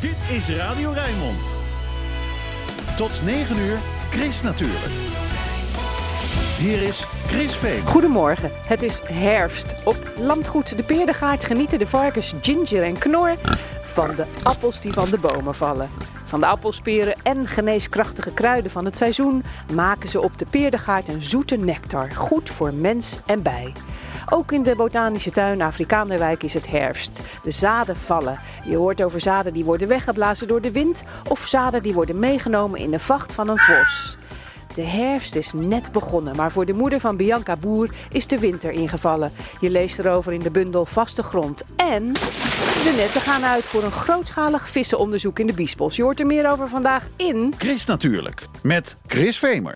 Dit is Radio Rijnmond. Tot 9 uur, Chris natuurlijk. Hier is Chris Veen. Goedemorgen, het is herfst. Op landgoed De Peerdegaard genieten de varkens Ginger en Knor van de appels die van de bomen vallen. Van de appelsperen en geneeskrachtige kruiden van het seizoen maken ze op de Peerdegaard een zoete nectar, goed voor mens en bij. Ook in de botanische tuin Afrikaanderwijk is het herfst. De zaden vallen. Je hoort over zaden die worden weggeblazen door de wind of zaden die worden meegenomen in de vacht van een vos. De herfst is net begonnen, maar voor de moeder van Bianca Boer is de winter ingevallen. Je leest erover in de bundel Vaste Grond. En de netten gaan uit voor een grootschalig vissenonderzoek in de Biesbos. Je hoort er meer over vandaag in... Chris natuurlijk, met Chris Vemer.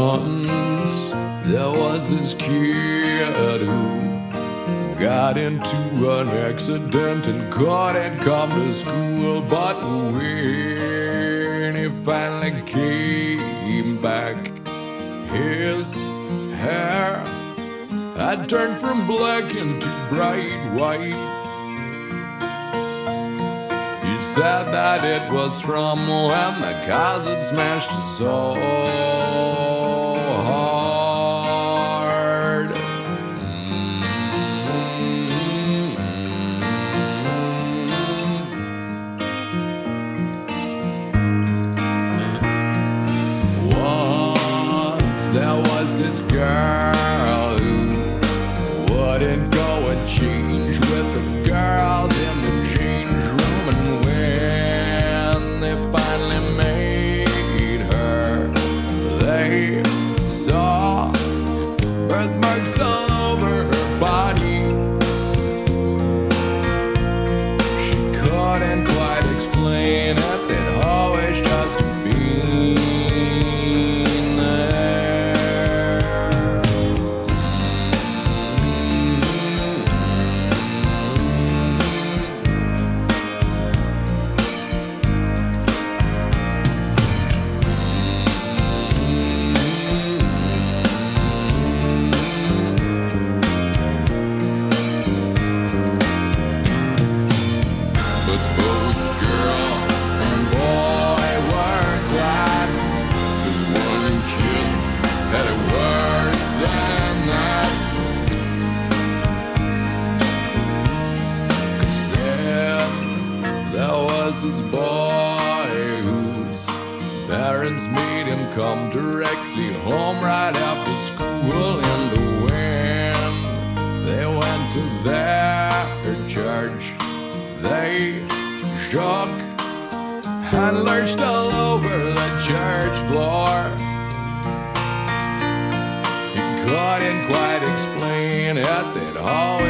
Once there was this kid who got into an accident and couldn't come to school. But when he finally came back, his hair had turned from black into bright white. He said that it was from when the cousin smashed his so explain at that hallway.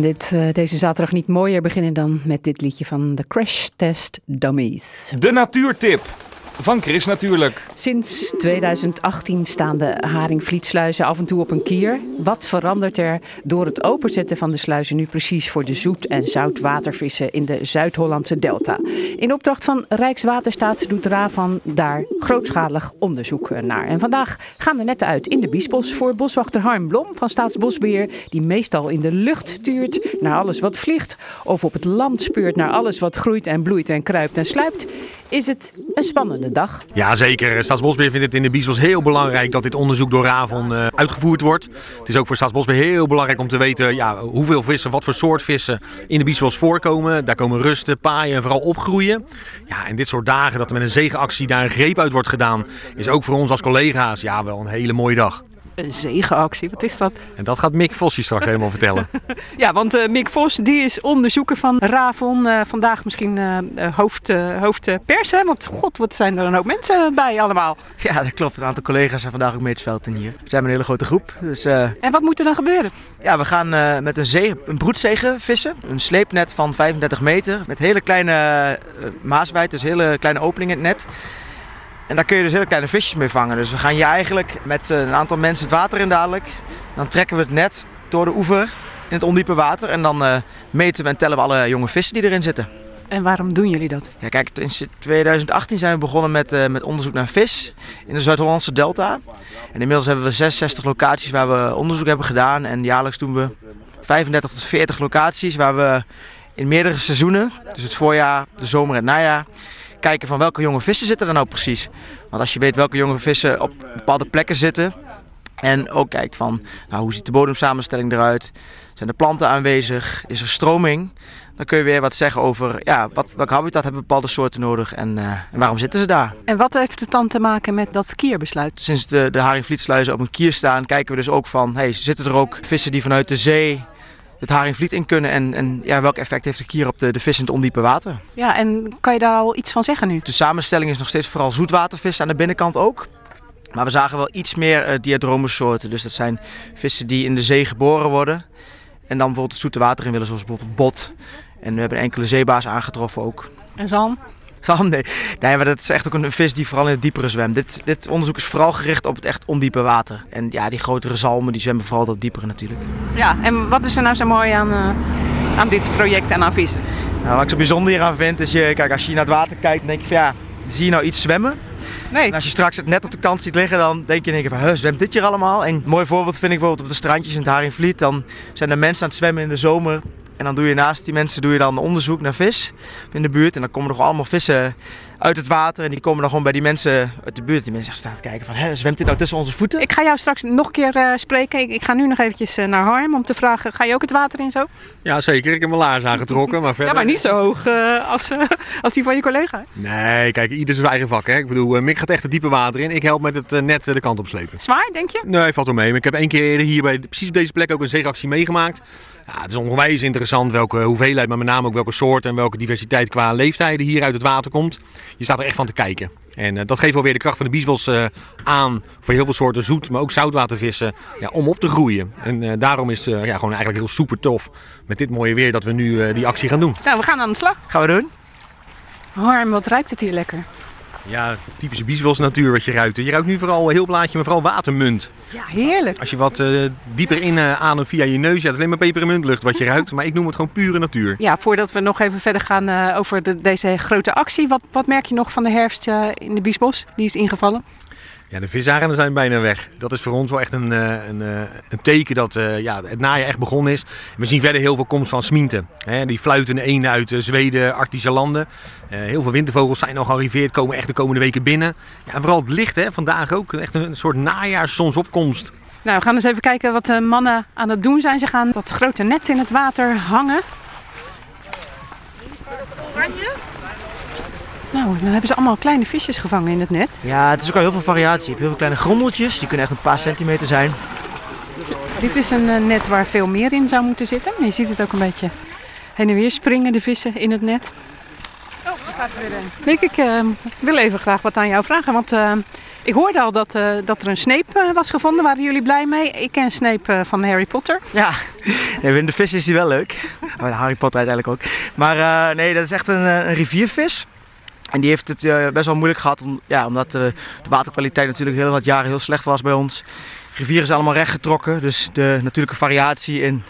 Kan dit, eh, deze zaterdag niet mooier beginnen dan met dit liedje van The Crash Test Dummies. De natuurtip. Van Chris natuurlijk. Sinds 2018 staan de Haringvlietsluizen af en toe op een kier. Wat verandert er door het openzetten van de sluizen nu precies voor de zoet- en zoutwatervissen in de Zuid-Hollandse delta? In opdracht van Rijkswaterstaat doet Ravan daar grootschalig onderzoek naar. En vandaag gaan de netten uit in de Biesbos voor boswachter Harm Blom van Staatsbosbeheer, die meestal in de lucht tuurt naar alles wat vliegt of op het land speurt naar alles wat groeit en bloeit en kruipt en sluipt. Is het een spannende dag? Ja, zeker. Staatsbosbeheer vindt het in de Biesbos heel belangrijk dat dit onderzoek door Ravon uh, uitgevoerd wordt. Het is ook voor Staatsbosbeheer heel belangrijk om te weten ja, hoeveel vissen, wat voor soort vissen in de Biesbos voorkomen. Daar komen rusten, paaien en vooral opgroeien. Ja, en dit soort dagen dat er met een zegenactie daar een greep uit wordt gedaan, is ook voor ons als collega's ja, wel een hele mooie dag. Een zegenactie, wat is dat? En dat gaat Mick Vos je straks helemaal vertellen. Ja, want uh, Mick Vos die is onderzoeker van Ravon. Uh, vandaag misschien uh, hoofd, hoofdpers, hè? Want god, wat zijn er een hoop mensen bij allemaal. Ja, dat klopt. Een aantal collega's zijn vandaag ook mee het veld in hier. We zijn een hele grote groep. Dus, En wat moet er dan gebeuren? Ja, we gaan met een, zee, een broedzegen vissen. Een sleepnet van 35 meter met hele kleine maaswijd, dus hele kleine openingen in het net. En daar kun je dus hele kleine visjes mee vangen. Dus we gaan hier eigenlijk met een aantal mensen het water in dadelijk. Dan trekken we het net door de oever in het ondiepe water. En dan uh, meten we en tellen we alle jonge vissen die erin zitten. En waarom doen jullie dat? Ja, kijk, in 2018 zijn we begonnen met, uh, met onderzoek naar vis in de Zuid-Hollandse delta. En inmiddels hebben we 66 locaties waar we onderzoek hebben gedaan. En jaarlijks doen we 35 tot 40 locaties waar we in meerdere seizoenen, dus het voorjaar, de zomer en het najaar, kijken van welke jonge vissen zitten er nou precies. Want als je weet welke jonge vissen op bepaalde plekken zitten en ook kijkt van nou, hoe ziet de bodemsamenstelling eruit, zijn er planten aanwezig, is er stroming, dan kun je weer wat zeggen over ja, wat, welk habitat hebben bepaalde soorten nodig en, uh, en waarom zitten ze daar. En wat heeft het dan te maken met dat kierbesluit? Sinds de, de haringvlietsluizen op een kier staan, kijken we dus ook van hey, zitten er ook vissen die vanuit de zee het Haringvliet in kunnen. En, en ja, welk effect heeft de kier op de, de vis in het ondiepe water? Ja, en kan je daar al iets van zeggen nu? De samenstelling is nog steeds vooral zoetwatervis aan de binnenkant ook. Maar we zagen wel iets meer uh, diadrome soorten. Dus dat zijn vissen die in de zee geboren worden. En dan bijvoorbeeld het zoete water in willen, zoals bijvoorbeeld bot. En we hebben enkele zeebaars aangetroffen ook. En zalm? Zalm, nee. Nee, maar dat is echt ook een vis die vooral in het diepere zwemt. Dit, dit onderzoek is vooral gericht op het echt ondiepe water. En ja, die grotere zalmen die zwemmen vooral dat diepere natuurlijk. Ja, en wat is er nou zo mooi aan, uh, aan dit project en aan vissen? Nou, wat ik zo bijzonder hier aan vind is, je, kijk, als je naar het water kijkt, dan denk je van ja, zie je nou iets zwemmen? Nee. En als je straks het net op de kant ziet liggen, dan denk je in één keer van, zwemt dit hier allemaal? En een mooi voorbeeld vind ik bijvoorbeeld op de strandjes in het Haringvliet. Dan zijn er mensen aan het zwemmen in de zomer. En dan doe je naast die mensen doe je dan onderzoek naar vis in de buurt. En dan komen er allemaal vissen uit het water. En die komen dan gewoon bij die mensen uit de buurt. Die mensen staan te kijken van, hè, zwemt dit nou tussen onze voeten? Ik ga jou straks nog een keer uh, spreken. Ik, ik, ga nu nog eventjes uh, naar Harm om te vragen, ga je ook het water in zo? Ja, zeker. Ik heb mijn laars aangetrokken. Maar verder... Ja, maar niet zo hoog uh, als, als die van je collega. Nee, kijk, ieder zijn eigen vak. Hè. Ik bedoel, Mick gaat echt het diepe water in. Ik help met het net de kant op slepen. Zwaar, denk je? Nee, valt wel mee. Maar ik heb één keer eerder hier bij precies op deze plek ook een zeeactie meegemaakt. Ja, het is ongewijs interessant welke hoeveelheid, maar met name ook welke soort en welke diversiteit qua leeftijden hier uit het water komt. Je staat er echt van te kijken. En uh, dat geeft wel weer de kracht van de biesbos uh, aan voor heel veel soorten zoet, maar ook zoutwatervissen ja, om op te groeien. En uh, daarom is het ja, gewoon eigenlijk heel super tof met dit mooie weer dat we nu die actie gaan doen. Nou, we gaan aan de slag. Gaan we doen. Harm, wat ruikt het hier lekker? Ja, typische biesbos natuur wat je ruikt. Je ruikt nu vooral heel blaadje, maar vooral watermunt. Ja, heerlijk. Als je wat uh, dieper in uh, ademt via je neus, ja, het is alleen maar pepermuntlucht wat je ruikt. Maar ik noem het gewoon pure natuur. Ja, voordat we nog even verder gaan uh, over de, deze grote actie. Wat, wat merk je nog van de herfst in de biesbos? Die is ingevallen. Ja, de visarenden zijn bijna weg. Dat is voor ons wel echt een, een, een teken dat uh, ja, het najaar echt begonnen is. We zien verder heel veel komst van smienten. Hè, die fluiten de ene uit Zweden, Arctische landen. Uh, heel veel wintervogels zijn al gearriveerd, komen echt de komende weken binnen. Ja, en vooral het licht, hè, vandaag ook. Echt een, een soort najaarszonsopkomst. Nou, we gaan eens even kijken wat de mannen aan het doen zijn. Ze gaan dat grote net in het water hangen. Nou, dan hebben ze allemaal kleine visjes gevangen in het net. Ja, het is ook al heel veel variatie. Je hebt heel veel kleine grondeltjes, die kunnen echt een paar centimeter zijn. Dit is een net waar veel meer in zou moeten zitten. Je ziet het ook een beetje heen en weer springen, de vissen in het net. Oh, daar gaat er weer een. Nick, ik uh, wil even graag wat aan jou vragen. Want uh, ik hoorde al dat, uh, dat er een Snape was gevonden. Waren jullie blij mee? Ik ken Snape van Harry Potter. Ja, nee, de vis is die wel leuk. Harry Potter uiteindelijk ook. Maar nee, dat is echt een, een riviervis. En die heeft het eh, best wel moeilijk gehad, om, ja, omdat eh, de waterkwaliteit natuurlijk heel wat jaren heel slecht was bij ons. Rivieren zijn allemaal rechtgetrokken, dus de natuurlijke variatie in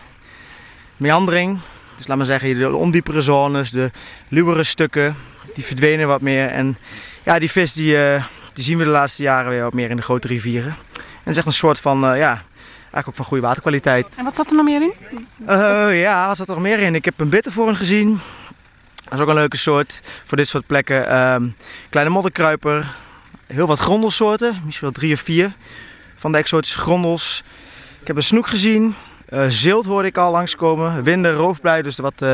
meandering. Dus laat maar zeggen, de ondiepere zones, de luwere stukken, die verdwenen wat meer. En ja, die vis die, eh, die zien we de laatste jaren weer wat meer in de grote rivieren. En het is echt een soort van, ja, eigenlijk ook van goede waterkwaliteit. En wat zat er nog meer in? Eh, ja, wat zat er nog meer in? Ik heb een bittervoorn gezien. Dat is ook een leuke soort voor dit soort plekken. Ehm, kleine modderkruiper. Heel wat grondelsoorten, misschien wel drie of vier van de exotische grondels. Ik heb een snoek gezien. Eh zilt hoorde ik al langskomen. Winden, roofblij, dus wat eh,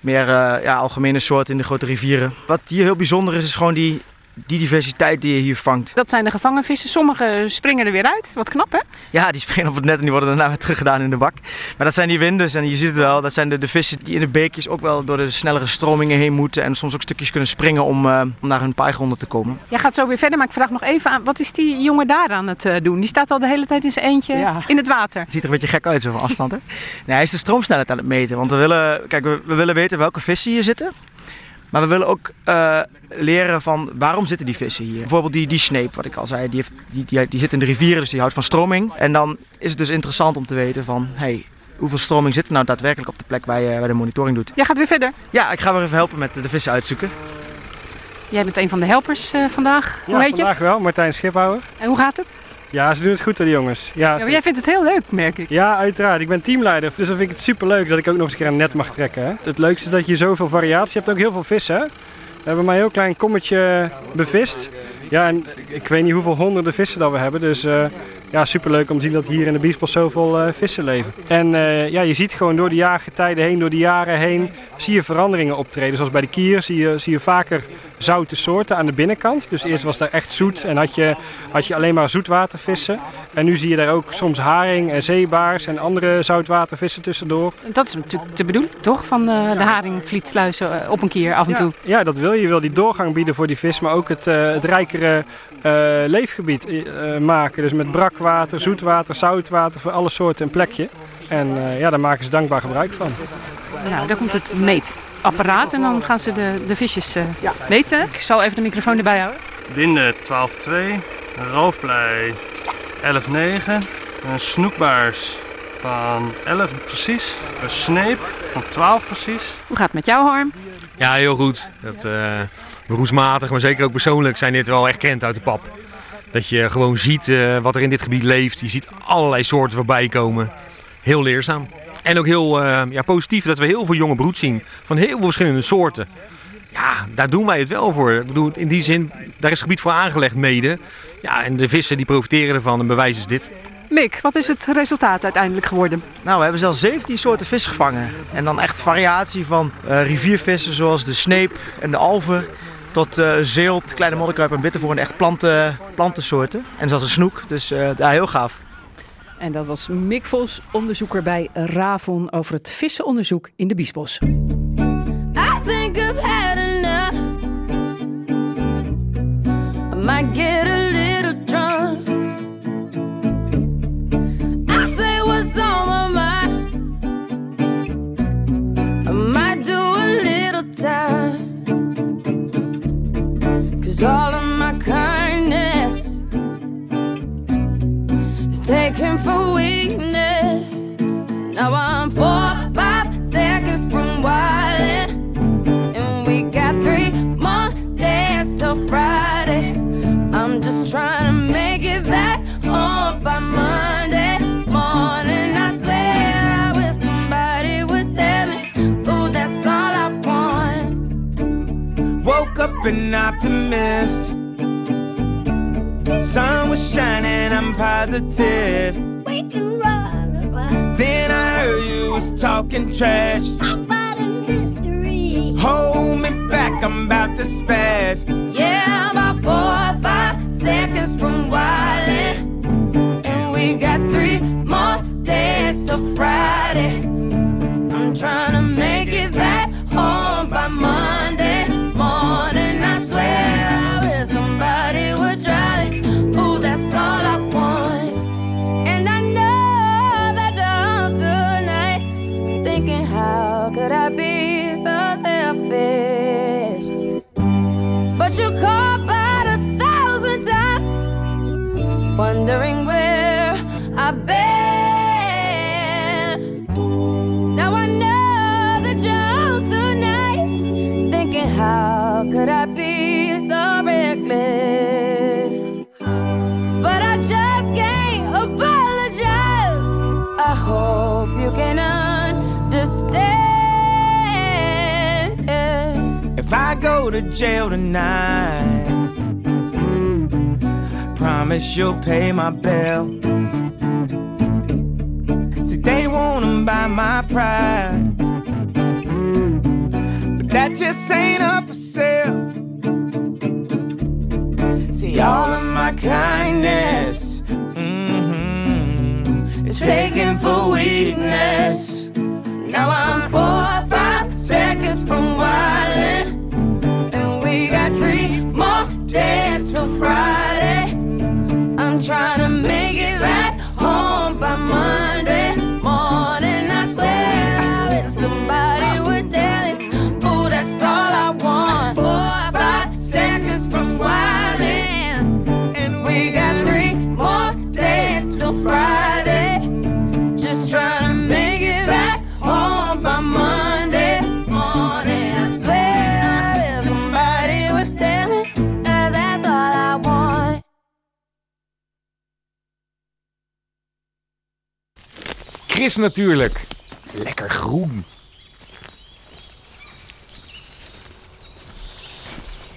meer eh, ja, algemene soorten in de grote rivieren. Wat hier heel bijzonder is, is gewoon die, die diversiteit die je hier vangt. Dat zijn de gevangen vissen. Sommige springen er weer uit. Wat knap, hè? Ja, die springen op het net en die worden daarna weer teruggedaan in de bak. Maar dat zijn die winders en je ziet het wel. Dat zijn de, de vissen die in de beekjes ook wel door de snellere stromingen heen moeten. En soms ook stukjes kunnen springen om, eh, om naar hun paaigronden te komen. Jij gaat zo weer verder, maar ik vraag nog even aan. Wat is die jongen daar aan het eh, doen? Die staat al de hele tijd in zijn eentje Ja. in het water. Ziet er een beetje gek uit zo van afstand hè. Nee, hij is de stroomsnelheid aan het meten. Want we willen, kijk, we, we willen weten welke vissen hier zitten. Maar we willen ook eh, leren van waarom zitten die vissen hier. Bijvoorbeeld die, die sneep, wat ik al zei, die, heeft, die, die, die zit in de rivieren, dus die houdt van stroming. En dan is het dus interessant om te weten van, hey, hoeveel stroming zit er nou daadwerkelijk op de plek waar je, waar de monitoring doet. Jij gaat weer verder. Ja, ik ga weer even helpen met de, vissen uitzoeken. Jij bent een van de helpers eh, vandaag. Ja, hoe heet je? vandaag wel, Martijn Schiphouwer. En hoe gaat het? Ja, ze doen het goed, hoor, die jongens. Ja, Ja, maar jij vindt het heel leuk, merk ik. ja, uiteraard. Ik ben teamleider, dus dan vind ik het superleuk dat ik ook nog eens een keer een net mag trekken. Hè. Het leukste is dat je zoveel variatie hebt. ook heel veel vissen. We hebben maar een heel klein kommetje bevist. Ja, en ik weet niet hoeveel honderden vissen dat we hebben. Dus eh, ja, superleuk om te zien dat hier in de Biesbos zoveel eh, vissen leven. En eh, ja, je ziet gewoon door de jaargetijden heen, door de jaren heen, zie je veranderingen optreden. Zoals bij de kier zie je, zie je vaker zoute soorten aan de binnenkant. Dus eerst was daar echt zoet en had je, had je alleen maar zoetwatervissen. En nu zie je daar ook soms haring en zeebaars en andere zoutwatervissen tussendoor. Dat is natuurlijk de bedoeling, toch? Van eh, de haringvlietsluizen eh, op een keer af en toe. Ja, dat wil je. Je wil die doorgang bieden voor die vis, maar ook het, het rijkere leefgebied eh, maken. Dus met brakwater, zoetwater, zoutwater, voor alle soorten een plekje. En eh, ja, daar maken ze dankbaar gebruik van. Nou, daar komt het meetapparaat en dan gaan ze de, de visjes eh, meten. Ik zal even de microfoon erbij houden. Winden 12-2, een roofblij 11-9, een snoekbaars van 11 precies, een sneep van 12 precies. Hoe gaat het met jou, Harm? Ja, heel goed. Dat, eh, beroepsmatig, maar zeker ook persoonlijk zijn dit wel echt krent uit de pap. Dat je gewoon ziet eh, wat er in dit gebied leeft. Je ziet allerlei soorten voorbij komen. Heel leerzaam. En ook heel eh, ja, positief dat we heel veel jonge broed zien. Van heel veel verschillende soorten. Ja, daar doen wij het wel voor. Ik bedoel, in die zin, daar is het gebied voor aangelegd mede. Ja, en de vissen die profiteren ervan. En bewijs is dit. Mick, wat is het resultaat uiteindelijk geworden? Nou, we hebben zelfs 17 soorten vis gevangen. En dan echt variatie van eh, riviervissen zoals de sneep en de alver. Tot eh zeelt, kleine modderkruip en bittervoorn. Echt planten, plantensoorten. En zelfs een snoek. Dus eh ja, heel gaaf. En dat was Mick Vos, onderzoeker bij Ravon over het vissenonderzoek in de Biesbos. I think I've had enough. I might get for weakness. Now I'm four, five seconds from wildin'. And we got three more days till Friday. I'm just trying to make it back home by Monday morning. I swear I wish somebody would tell me, ooh, that's all I want. Woke up an optimist. Sun was shining, I'm positive. Then I heard you was talking trash. How about a misery? Hold me back, I'm about to spaz. To jail tonight, promise you'll pay my bill. See, they wanna buy my pride, but that just ain't up for sale. See, all of my kindness mhm, is taken for weakness. Now I'm four or five seconds from wildin', Right. Chris natuurlijk. Lekker groen.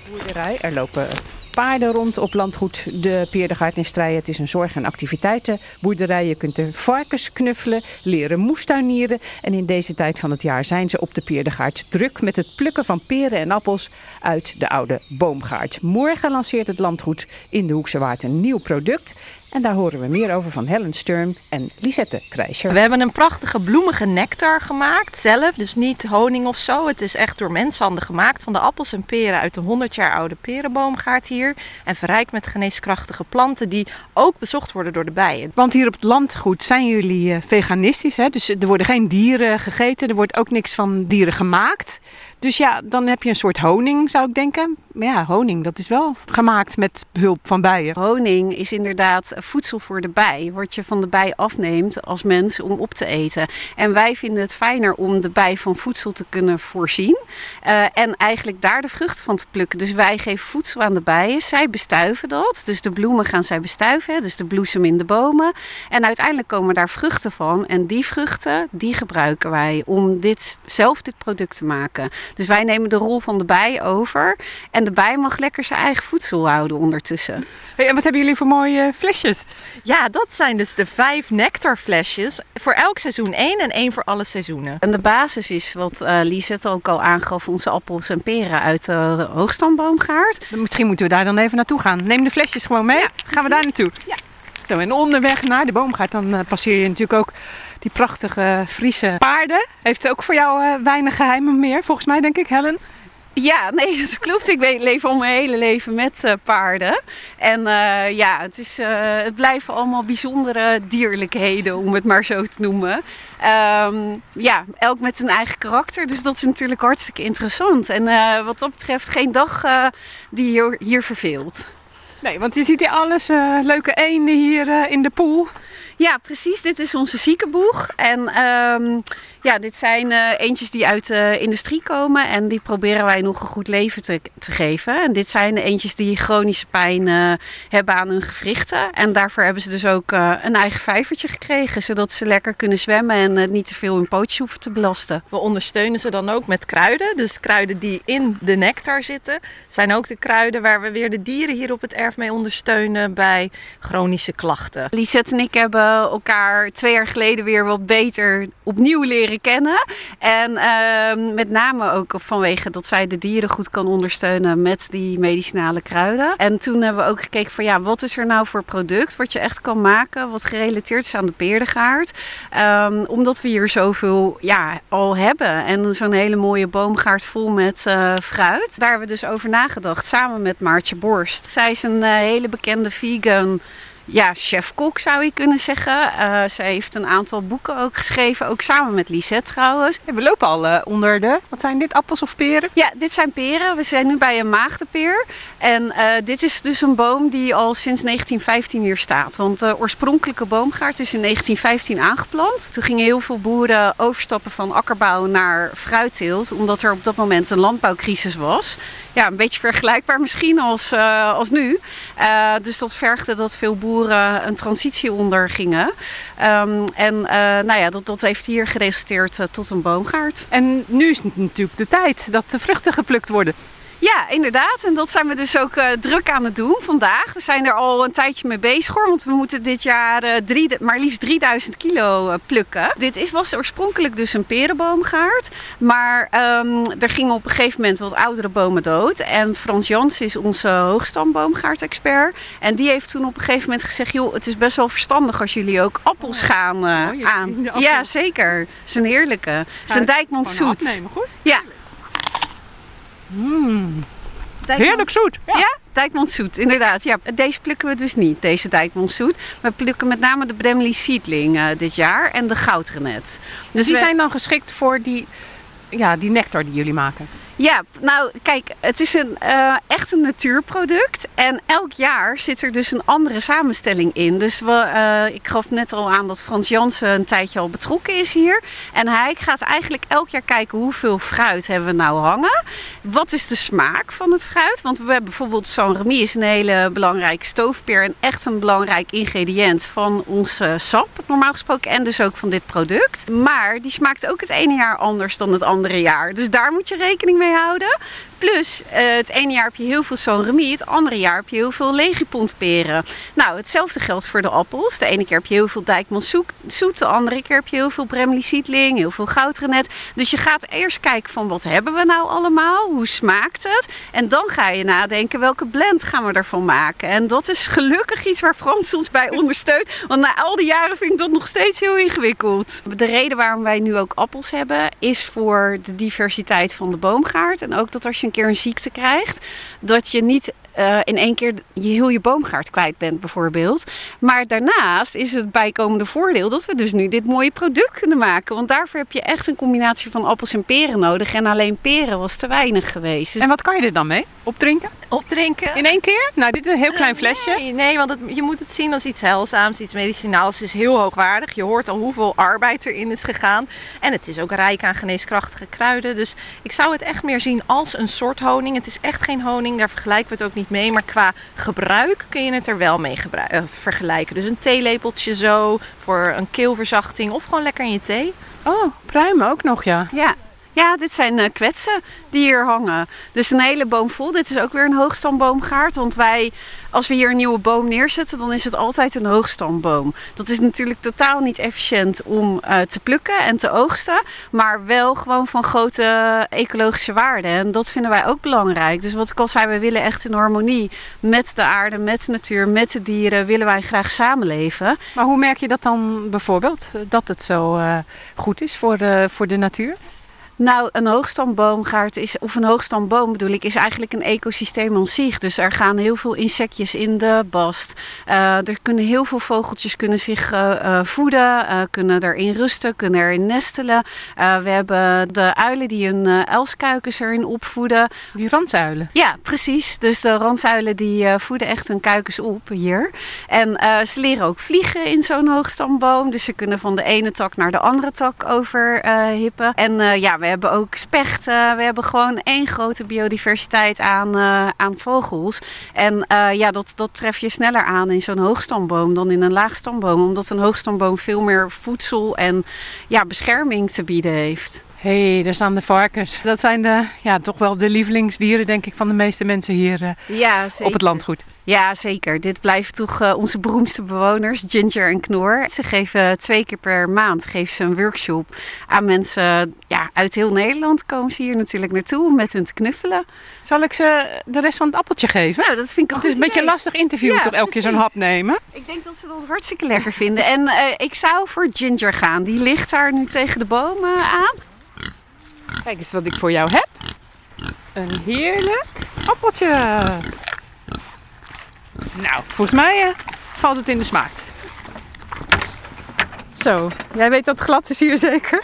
boerderij. Er lopen paarden rond op landgoed de Peerdegaard in Strijen. Het is een zorg- en activiteitenboerderij. Je kunt er varkens knuffelen, leren moestuinieren. En in deze tijd van het jaar zijn ze op de Peerdegaard druk met het plukken van peren en appels uit de oude boomgaard. Morgen lanceert het landgoed in de Hoekse Waard een nieuw product. En daar horen we meer over van Helen Sturm en Lisette Krijscher. We hebben een prachtige bloemige nectar gemaakt zelf, dus niet honing of zo. Het is echt door menshanden gemaakt van de appels en peren uit de 100 jaar oude perenboomgaard hier. En verrijkt met geneeskrachtige planten die ook bezocht worden door de bijen. Want hier op het landgoed zijn jullie eh, veganistisch, hè? dus er worden geen dieren gegeten, er wordt ook niks van dieren gemaakt. Dus ja, dan heb je een soort honing, zou ik denken. Maar ja, honing, dat is wel gemaakt met hulp van bijen. Honing is inderdaad voedsel voor de bij, wat je van de bij afneemt als mens om op te eten. En wij vinden het fijner om de bij van voedsel te kunnen voorzien eh, en eigenlijk daar de vruchten van te plukken. Dus wij geven voedsel aan de bijen, zij bestuiven dat. Dus de bloemen gaan zij bestuiven, dus de bloesem in de bomen. En uiteindelijk komen daar vruchten van en die vruchten, die gebruiken wij om dit, zelf dit product te maken. Dus wij nemen de rol van de bij over en de bij mag lekker zijn eigen voedsel houden ondertussen. Hey, en wat hebben jullie voor mooie flesjes? Ja, dat zijn dus de vijf nectarflesjes. Voor elk seizoen één en één voor alle seizoenen. En de basis is wat eh Lisette ook al aangaf, onze appels en peren uit de hoogstamboomgaard. Misschien moeten we daar dan even naartoe gaan. Neem de flesjes gewoon mee. gaan we daar naartoe? Ja. Zo, en onderweg naar de boomgaard, dan eh, passeer je natuurlijk ook die prachtige Friese paarden. Heeft ook voor jou eh, weinig geheimen meer, volgens mij, denk ik, Helen. Ja, nee, dat klopt. Ik leef al mijn hele leven met eh, paarden. En ja, het, is, het blijven allemaal bijzondere dierlijkheden, om het maar zo te noemen. Ehm, ja, elk met een eigen karakter. Dus dat is natuurlijk hartstikke interessant. En wat dat betreft geen dag die hier, hier verveelt. Nee, want je ziet hier alles. eh, leuke eenden hier eh, in de poel. Ja, precies. Dit is onze ziekenboeg. En ehm, ja, dit zijn eh, eentjes die uit de industrie komen. En die proberen wij nog een goed leven te, te geven. En dit zijn de eentjes die chronische pijn eh, hebben aan hun gewrichten. En daarvoor hebben ze dus ook eh, een eigen vijvertje gekregen. Zodat ze lekker kunnen zwemmen en niet te veel hun pootjes hoeven te belasten. We ondersteunen ze dan ook met kruiden. Dus kruiden die in de nectar zitten, zijn ook de kruiden waar we weer de dieren hier op het erf mee ondersteunen bij chronische klachten. Lisette en ik hebben elkaar twee jaar geleden weer wat beter opnieuw leren kennen. En ehm, met name ook vanwege dat zij de dieren goed kan ondersteunen met die medicinale kruiden. En toen hebben we ook gekeken van ja, wat is er nou voor product wat je echt kan maken, wat gerelateerd is aan de peerdegaard. Ehm, omdat we hier zoveel ja, al hebben. En zo'n hele mooie boomgaard vol met eh, fruit. Daar hebben we dus over nagedacht samen met Maartje Borst. Zij is een eh, hele bekende vegan ja, chefkok zou je kunnen zeggen. Uh, ze heeft een aantal boeken ook geschreven, ook samen met Lisette trouwens. we lopen al uh, onder de, wat zijn dit, appels of peren? Ja, dit zijn peren. We zijn nu bij een maagdenpeer. En uh, dit is dus een boom die al sinds 1915 hier staat. Want de oorspronkelijke boomgaard is in 1915 aangeplant. Toen gingen heel veel boeren overstappen van akkerbouw naar fruitteelt, omdat er op dat moment een landbouwcrisis was. Ja, een beetje vergelijkbaar misschien als, als nu. dus dat vergde dat veel boeren een transitie ondergingen. Um, en nou ja, dat, dat heeft hier geresulteerd tot een boomgaard. En nu is natuurlijk de tijd dat de vruchten geplukt worden. Ja, inderdaad. En dat zijn we dus ook uh, druk aan het doen vandaag. We zijn er al een tijdje mee bezig hoor, want we moeten dit jaar uh, drie, maar liefst 3000 kilo uh, plukken. Dit is, was oorspronkelijk dus een perenboomgaard, maar um, er gingen op een gegeven moment wat oudere bomen dood. En Frans Jans is onze hoogstamboomgaard-expert. En die heeft toen op een gegeven moment gezegd, joh, het is best wel verstandig als jullie ook appels gaan oh, aan. Ja, zeker. Het is een heerlijke. Het is een Dijkmond zoet. Ja. Mm. Heerlijk zoet. Ja, ja Dijkmond zoet, inderdaad. Ja, deze plukken we dus niet, deze Dijkmond zoet. We plukken met name de Bremley Seedling uh, dit jaar en de Goudrenet. Dus die we... zijn dan geschikt voor die, ja, die nectar die jullie maken? Ja, nou kijk, het is een, uh, echt een natuurproduct. En elk jaar zit er dus een andere samenstelling in. Dus we, uh, ik gaf net al aan dat Frans Jansen een tijdje al betrokken is hier. En hij gaat eigenlijk elk jaar kijken hoeveel fruit hebben we nou hangen. Wat is de smaak van het fruit? Want we hebben bijvoorbeeld Saint-Remy is een hele belangrijke stoofpeer. En echt een belangrijk ingrediënt van ons sap, normaal gesproken. En dus ook van dit product. Maar die smaakt ook het ene jaar anders dan het andere jaar. Dus daar moet je rekening mee houden. Plus, uh, het ene jaar heb je heel veel Saint-Remy, het andere jaar heb je heel veel legipontperen. Nou, hetzelfde geldt voor de appels. De ene keer heb je heel veel Dijkman zoet, de andere keer heb je heel veel Bremley Seedling, heel veel Goudrenet. Dus je gaat eerst kijken van wat hebben we nou allemaal, hoe smaakt het? En dan ga je nadenken welke blend gaan we ervan maken. En dat is gelukkig iets waar Frans ons bij ondersteunt, want na al die jaren vind ik dat nog steeds heel ingewikkeld. De reden waarom wij nu ook appels hebben, is voor de diversiteit van de boomgaard. En ook dat als je een keer een ziekte krijgt, dat je niet uh, in één keer je heel je boomgaard kwijt bent, bijvoorbeeld. Maar daarnaast is het bijkomende voordeel dat we dus nu dit mooie product kunnen maken. Want daarvoor heb je echt een combinatie van appels en peren nodig. En alleen peren was te weinig geweest. Dus en wat kan je er dan mee? Opdrinken? Opdrinken. In één keer? Nou, dit is een heel klein flesje. Nee, nee want het, je moet het zien als iets heilzaams, iets medicinaals. Het is heel hoogwaardig. Je hoort al hoeveel arbeid erin is gegaan. En het is ook rijk aan geneeskrachtige kruiden. Dus ik zou het echt meer zien als een soort honing. Het is echt geen honing, daar vergelijken we het ook niet mee. Maar qua gebruik kun je het er wel mee uh, vergelijken. Dus een theelepeltje zo voor een keelverzachting of gewoon lekker in je thee. Oh, pruimen ook nog, ja. Ja, ja, dit zijn uh, kwetsen die hier hangen. Dus een hele boom vol. Dit is ook weer een hoogstamboomgaard. Want wij, als we hier een nieuwe boom neerzetten, dan is het altijd een hoogstamboom. Dat is natuurlijk totaal niet efficiënt om uh, te plukken en te oogsten. Maar wel gewoon van grote ecologische waarde. En dat vinden wij ook belangrijk. Dus wat ik al zei, we willen echt in harmonie met de aarde, met de natuur, met de dieren, willen wij graag samenleven. Maar hoe merk je dat dan bijvoorbeeld? Dat het zo goed is voor, voor de natuur? Nou, een hoogstamboomgaard is, of een hoogstamboom bedoel ik, is eigenlijk een ecosysteem aan zich. Dus er gaan heel veel insectjes in de bast. Uh, er kunnen heel veel vogeltjes kunnen zich uh, uh, voeden, kunnen erin rusten, kunnen erin nestelen. we hebben de uilen die hun elskuikens erin opvoeden. Die randzuilen? Ja, precies. Dus de randzuilen die voeden echt hun kuikens op hier. En ze leren ook vliegen in zo'n hoogstamboom. Dus ze kunnen van de ene tak naar de andere tak overhippen. en ja, we hebben ook spechten. We hebben gewoon één grote biodiversiteit aan, uh, aan vogels. En uh, ja, dat, dat tref je sneller aan in zo'n hoogstamboom dan in een laagstamboom. Omdat een hoogstamboom veel meer voedsel en ja, bescherming te bieden heeft. Hé, hey, daar staan de varkens. Dat zijn de, ja, toch wel de lievelingsdieren, denk ik, van de meeste mensen hier uh, ja, op het landgoed. Ja, zeker. Dit blijven toch uh, onze beroemdste bewoners, Ginger en Knor. Ze geven twee keer per maand geven ze een workshop aan mensen ja, uit heel Nederland. Komen ze hier natuurlijk naartoe om met hun te knuffelen. Zal ik ze de rest van het appeltje geven? Nou, dat vind ik Het is een beetje een lastig interview, ja, toch elke keer zo'n hap nemen? Ik denk dat ze dat hartstikke lekker vinden. En uh, ik zou voor Ginger gaan. Die ligt daar nu tegen de bomen aan. Kijk eens wat ik voor jou heb. Een heerlijk appeltje. Nou, volgens mij uh, valt het in de smaak. Zo, jij weet dat glad is hier zeker.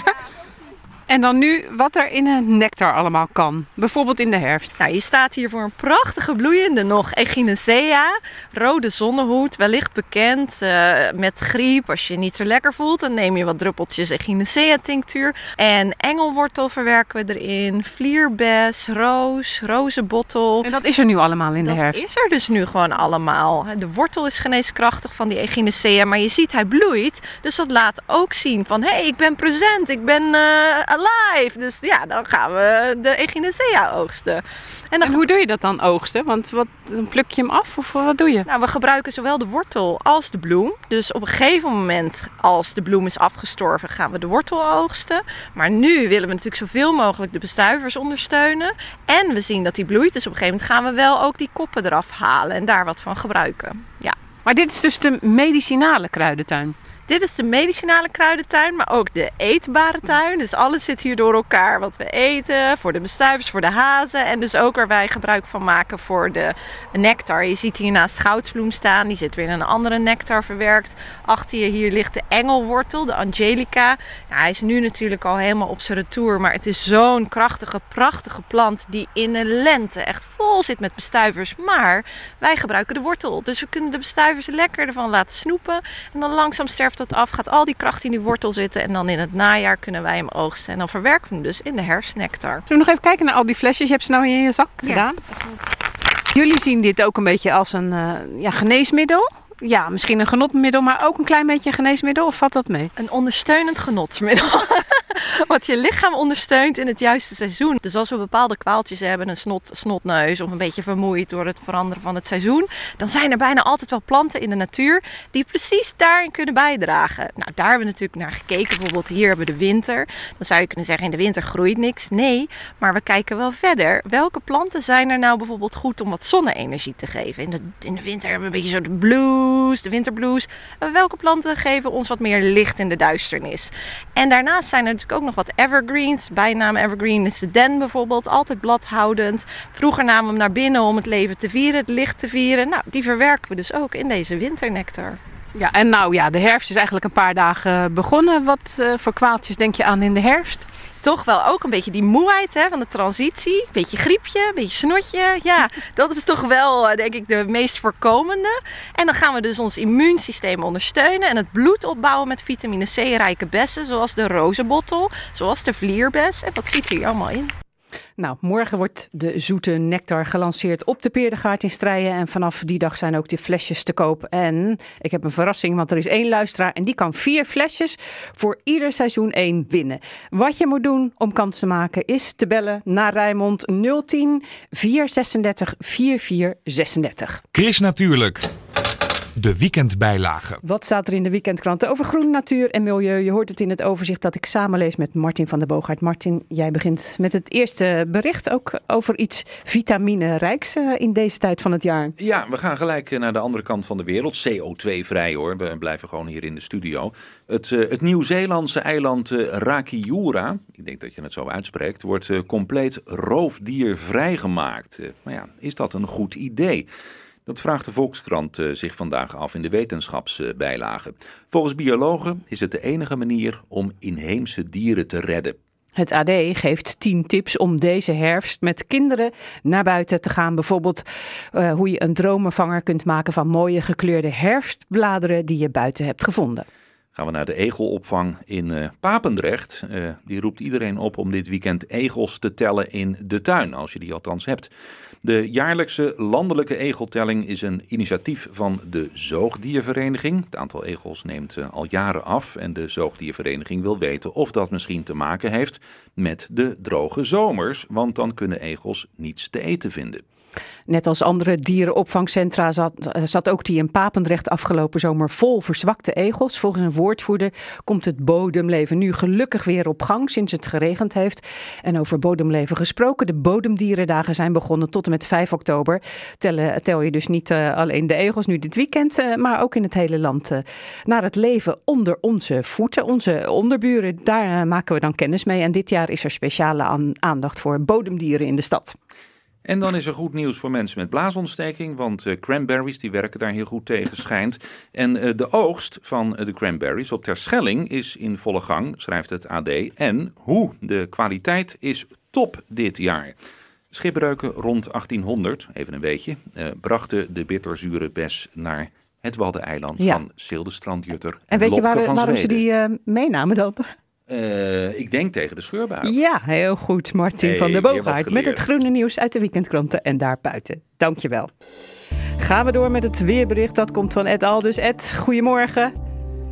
En dan nu wat er in een nectar allemaal kan. Bijvoorbeeld in de herfst. Nou, je staat hier voor een prachtige bloeiende nog Echinacea. Rode zonnehoed, wellicht bekend eh, met griep. Als je je niet zo lekker voelt, dan neem je wat druppeltjes Echinacea tinctuur. En engelwortel verwerken we erin. Vlierbes, roos, rozenbottel. En dat is er nu allemaal in de Dat herfst. is er dus nu gewoon allemaal. De wortel is geneeskrachtig van die Echinacea, maar je ziet hij bloeit. Dus dat laat ook zien van, hé, hey, ik ben present, ik ben eh, alive. Dus ja, dan gaan we de Echinacea oogsten. En, dan, hoe doe je dat dan oogsten? Want wat, dan pluk je hem af of wat doe je? Nou, we gebruiken zowel de wortel als de bloem. Dus op een gegeven moment, als de bloem is afgestorven, gaan we de wortel oogsten. Maar nu willen we natuurlijk zoveel mogelijk de bestuivers ondersteunen. En we zien dat die bloeit. Dus op een gegeven moment gaan we wel ook die koppen eraf halen en daar wat van gebruiken. Ja. Maar dit is dus de medicinale kruidentuin. Dit is de medicinale kruidentuin, maar ook de eetbare tuin. Dus alles zit hier door elkaar. Wat we eten, voor de bestuivers, voor de hazen. En dus ook waar wij gebruik van maken voor de nectar. Je ziet hier naast goudsbloem staan. Die zit weer in een andere nectar verwerkt. Achter je hier ligt de engelwortel, de angelica. Hij is nu natuurlijk al helemaal op zijn retour. Maar het is zo'n krachtige, prachtige plant die in de lente echt vol zit met bestuivers. Maar wij gebruiken de wortel. Dus we kunnen de bestuivers lekker ervan laten snoepen. En dan langzaam sterft dat af. Gaat al die kracht in die wortel zitten. En dan in het najaar kunnen wij hem oogsten. En dan verwerken we hem dus in de herfstnectar. Zullen we nog even kijken naar al die flesjes? Je hebt ze nou in je zak gedaan. Jullie zien dit ook een beetje als een eh, ja, geneesmiddel. Ja, misschien een genotmiddel, maar ook een klein beetje een geneesmiddel. Of valt dat mee? Een ondersteunend genotsmiddel. Wat je lichaam ondersteunt in het juiste seizoen. Dus als we bepaalde kwaaltjes hebben, een snot, snotneus of een beetje vermoeid door het veranderen van het seizoen, dan zijn er bijna altijd wel planten in de natuur die precies daarin kunnen bijdragen. Nou, daar hebben we natuurlijk naar gekeken. Bijvoorbeeld hier hebben we de winter. Dan zou je kunnen zeggen, in de winter groeit niks. Nee, maar we kijken wel verder. Welke planten zijn er nou bijvoorbeeld goed om wat zonne-energie te geven? In de, in de winter hebben we een beetje zo de blues, de winterblues. Welke planten geven ons wat meer licht in de duisternis? En daarnaast zijn er ook nog wat evergreens. Bijnaam evergreen is de den bijvoorbeeld, altijd bladhoudend. Vroeger namen we hem naar binnen om het leven te vieren, het licht te vieren. Nou, die verwerken we dus ook in deze winternectar. Ja, en nou ja, de herfst is eigenlijk een paar dagen begonnen. Wat eh, voor kwaaltjes denk je aan in de herfst? Toch wel ook een beetje die moeheid hè, van de transitie. Beetje griepje, beetje snotje. Ja, dat is toch wel eh, denk ik de meest voorkomende. En dan gaan we dus ons immuunsysteem ondersteunen. En het bloed opbouwen met vitamine C-rijke bessen. Zoals de rozenbottel, zoals de vlierbes. En dat zit hier allemaal in. Nou, morgen wordt de zoete nectar gelanceerd op de Peerdegaard in Strijen. En vanaf die dag zijn ook de flesjes te koop. En ik heb een verrassing, want er is één luisteraar en die kan vier flesjes voor ieder seizoen één winnen. Wat je moet doen om kans te maken is te bellen naar Rijmond 010 436 4436. Chris Natuurlijk. De weekendbijlage. Wat staat er in de weekendkrant over groen, natuur en milieu? Je hoort het in het overzicht dat ik samenlees met Martin van der Boogaard. Martin, jij begint met het eerste bericht ook over iets vitaminerijks eh, in deze tijd van het jaar. Ja, we gaan gelijk eh, naar de andere kant van de wereld. CO2-vrij hoor, we blijven gewoon hier in de studio. Het, eh, het Nieuw-Zeelandse eiland eh, Rakiura, ik denk dat je het zo uitspreekt, wordt eh, compleet roofdiervrij gemaakt. Maar ja, is dat een goed idee? Dat vraagt de Volkskrant eh, zich vandaag af in de wetenschapsbijlage. Volgens biologen is het de enige manier om inheemse dieren te redden. Het AD geeft 10 tips om deze herfst met kinderen naar buiten te gaan. Bijvoorbeeld eh, hoe je een dromenvanger kunt maken van mooie gekleurde herfstbladeren die je buiten hebt gevonden. Gaan we naar de egelopvang in eh, Papendrecht. Die roept iedereen op om dit weekend egels te tellen in de tuin, als je die althans hebt. De jaarlijkse landelijke egeltelling is een initiatief van de Zoogdiervereniging. Het aantal egels neemt eh, al jaren af en de Zoogdiervereniging wil weten of dat misschien te maken heeft met de droge zomers, want dan kunnen egels niets te eten vinden. Net als andere dierenopvangcentra zat, eh, zat ook die in Papendrecht afgelopen zomer vol verzwakte egels. Volgens een woordvoerder komt het bodemleven nu gelukkig weer op gang sinds het geregend heeft. En over bodemleven gesproken, de bodemdierendagen zijn begonnen tot en met 5 oktober. Tel je dus niet uh, alleen de egels nu dit weekend, uh, maar ook in het hele land naar het leven onder onze voeten. Onze onderburen, daar maken we dan kennis mee. En dit jaar is er speciale aan, aandacht voor bodemdieren in de stad. En dan is er goed nieuws voor mensen met blaasontsteking, want eh, cranberries die werken daar heel goed tegen, schijnt. En eh, de oogst van eh, de cranberries op Terschelling is in volle gang, schrijft het AD. En hoe? De kwaliteit is top dit jaar. Schipbreuken rond 1800, even een beetje, eh, brachten de bitterzure bes naar het Waddeneiland Ja. van Sildestrandjutter En weet je waar, waarom ze die meenamen dan? Eh, ik denk tegen de scheurbuik. Ja, heel goed, Martin Hey, van der Boogaard. Met het groene nieuws uit de weekendkranten en daarbuiten. Dankjewel. Gaan we door met het weerbericht. Dat komt van Ed Aldus. Ed, goedemorgen.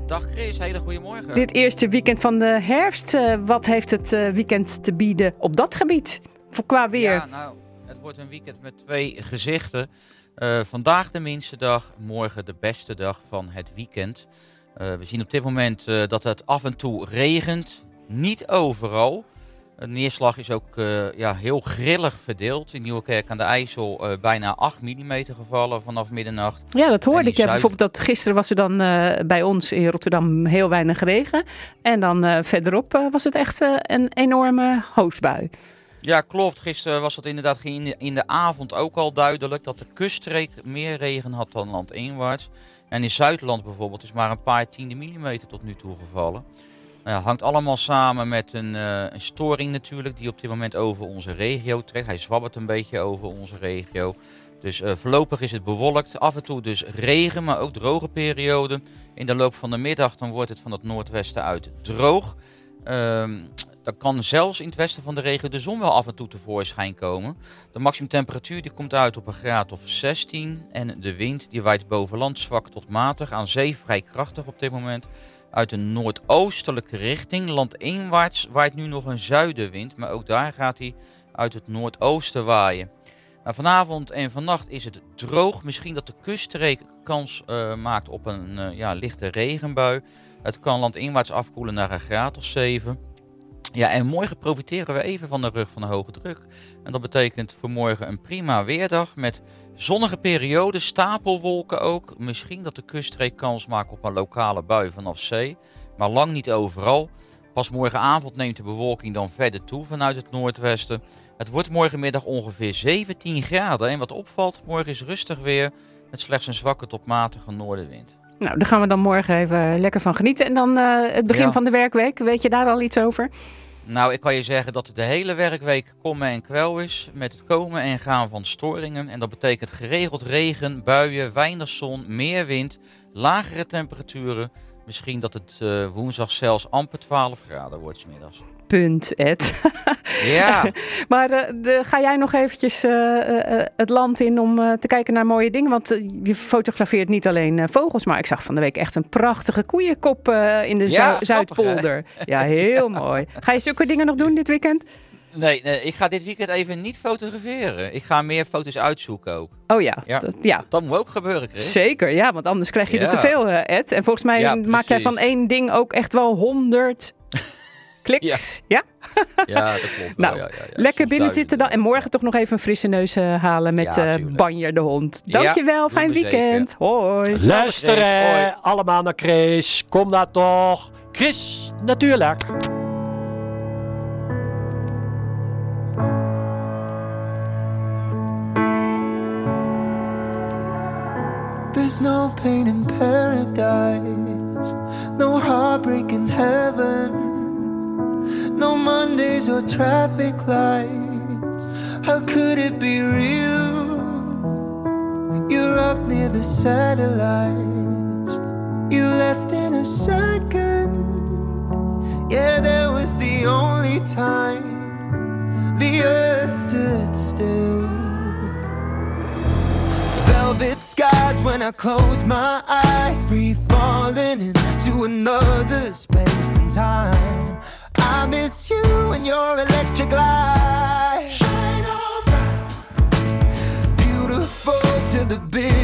Dag Chris, hele goede morgen. Dit eerste weekend van de herfst. eh, wat heeft het eh, weekend te bieden op dat gebied? Voor qua weer. Ja, nou, het wordt een weekend met twee gezichten. Eh, vandaag de minste dag, morgen de beste dag van het weekend. Eh, we zien op dit moment eh, dat het af en toe regent. Niet overal. De neerslag is ook eh, ja, heel grillig verdeeld. In Nieuwekerk aan de IJssel eh, bijna 8 mm gevallen vanaf middernacht. Ja, dat hoorde ik. Ja, bijvoorbeeld dat gisteren was er dan bij ons in Rotterdam heel weinig regen. En dan verderop was het echt een enorme hoosbui. Ja, klopt. Gisteren was dat inderdaad in de, in de avond ook al duidelijk dat de kuststreek meer regen had dan landinwaarts. En in Zuidland bijvoorbeeld is maar een paar tiende millimeter tot nu toe gevallen. Nou hangt allemaal samen met een, eh, een storing natuurlijk die op dit moment over onze regio trekt. Hij zwabbert een beetje over onze regio. Dus eh, voorlopig is het bewolkt. Af en toe dus regen, maar ook droge perioden. In de loop van de middag dan wordt het van het noordwesten uit droog. Ehm, dan kan zelfs in het westen van de regio de zon wel af en toe tevoorschijn komen. De maximumtemperatuur die komt uit op een graad of 16. En de wind die waait boven land zwak tot matig. Aan zee vrij krachtig op dit moment. Uit een noordoostelijke richting. Landinwaarts waait nu nog een zuidenwind. Maar ook daar gaat hij uit het noordoosten waaien. Nou, vanavond en vannacht is het droog. Misschien dat de kuststreek kans eh, maakt op een eh, ja, lichte regenbui. Het kan landinwaarts afkoelen naar een graad of 7. Ja, en morgen profiteren we even van de rug van de hoge druk. En dat betekent voor morgen een prima weerdag met zonnige perioden, stapelwolken ook. Misschien dat de kuststreek kans maakt op een lokale bui vanaf zee, maar lang niet overal. Pas morgenavond neemt de bewolking dan verder toe vanuit het noordwesten. Het wordt morgenmiddag ongeveer 17 graden. En wat opvalt, morgen is rustig weer met slechts een zwakke tot matige noordenwind. Nou, daar gaan we dan morgen even lekker van genieten. En dan eh, het begin Ja. van de werkweek. Weet je daar al iets over? Nou, ik kan je zeggen dat het de hele werkweek kommen en kwel is met het komen en gaan van storingen. En dat betekent geregeld regen, buien, weinig zon, meer wind, lagere temperaturen. Misschien dat het eh, woensdag zelfs amper 12 graden wordt 's middags. Punt, Ed. Ja. maar eh, de- ga jij nog eventjes eh, eh, het land in om te kijken naar mooie dingen? Want je fotografeert niet alleen vogels, maar ik zag van de week echt een prachtige koeienkop in de Ja, Zu- grappig, hè? Zuidpolder. Ja, heel mooi. Ga je zulke dingen nog doen dit weekend? Nee, nee, ik ga dit weekend even niet fotograferen. Ik ga meer foto's uitzoeken ook. Oh ja, Ja, dat, ja. dat moet ook gebeuren, Chris. Zeker, ja, want anders krijg je er te veel, Ed. En volgens mij maak jij van één ding ook echt wel honderd kliks. Ja? Ja, dat klopt. Nou, ja, ja, ja. lekker binnen zitten dan. En morgen toch nog even een frisse neus eh, halen met eh. Banjer de hond. Dankjewel, fijn zeker. weekend. Hoi. Luisteren allemaal naar Chris. Kom daar toch. Chris, natuurlijk. There's no pain in paradise, no heartbreak in heaven, no Mondays or traffic lights. How could it be real? You're up near the satellites, you left in a second. Yeah, that was the only time the earth stood still. Velvet skies when I close my eyes, free falling into another space and time. Miss you and your electric light. Shine on bright, beautiful to the bitter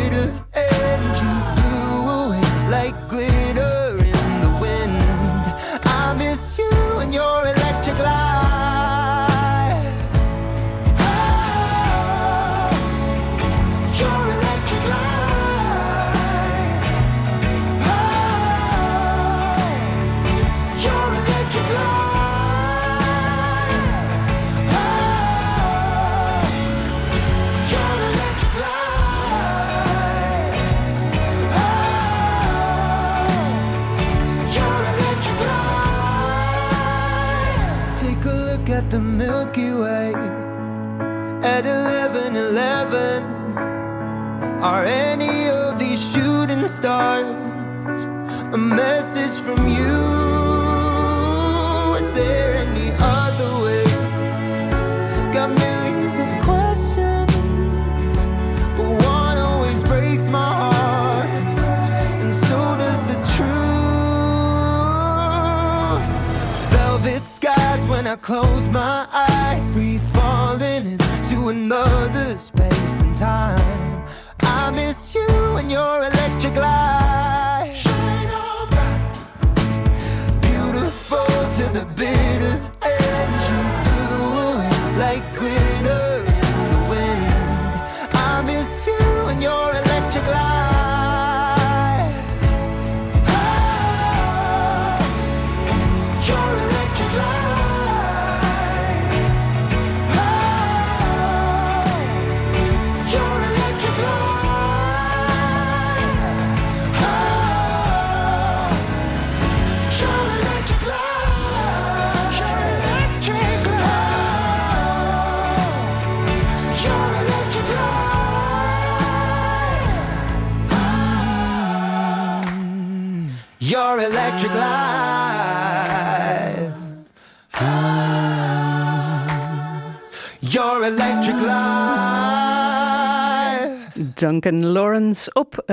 a message from you?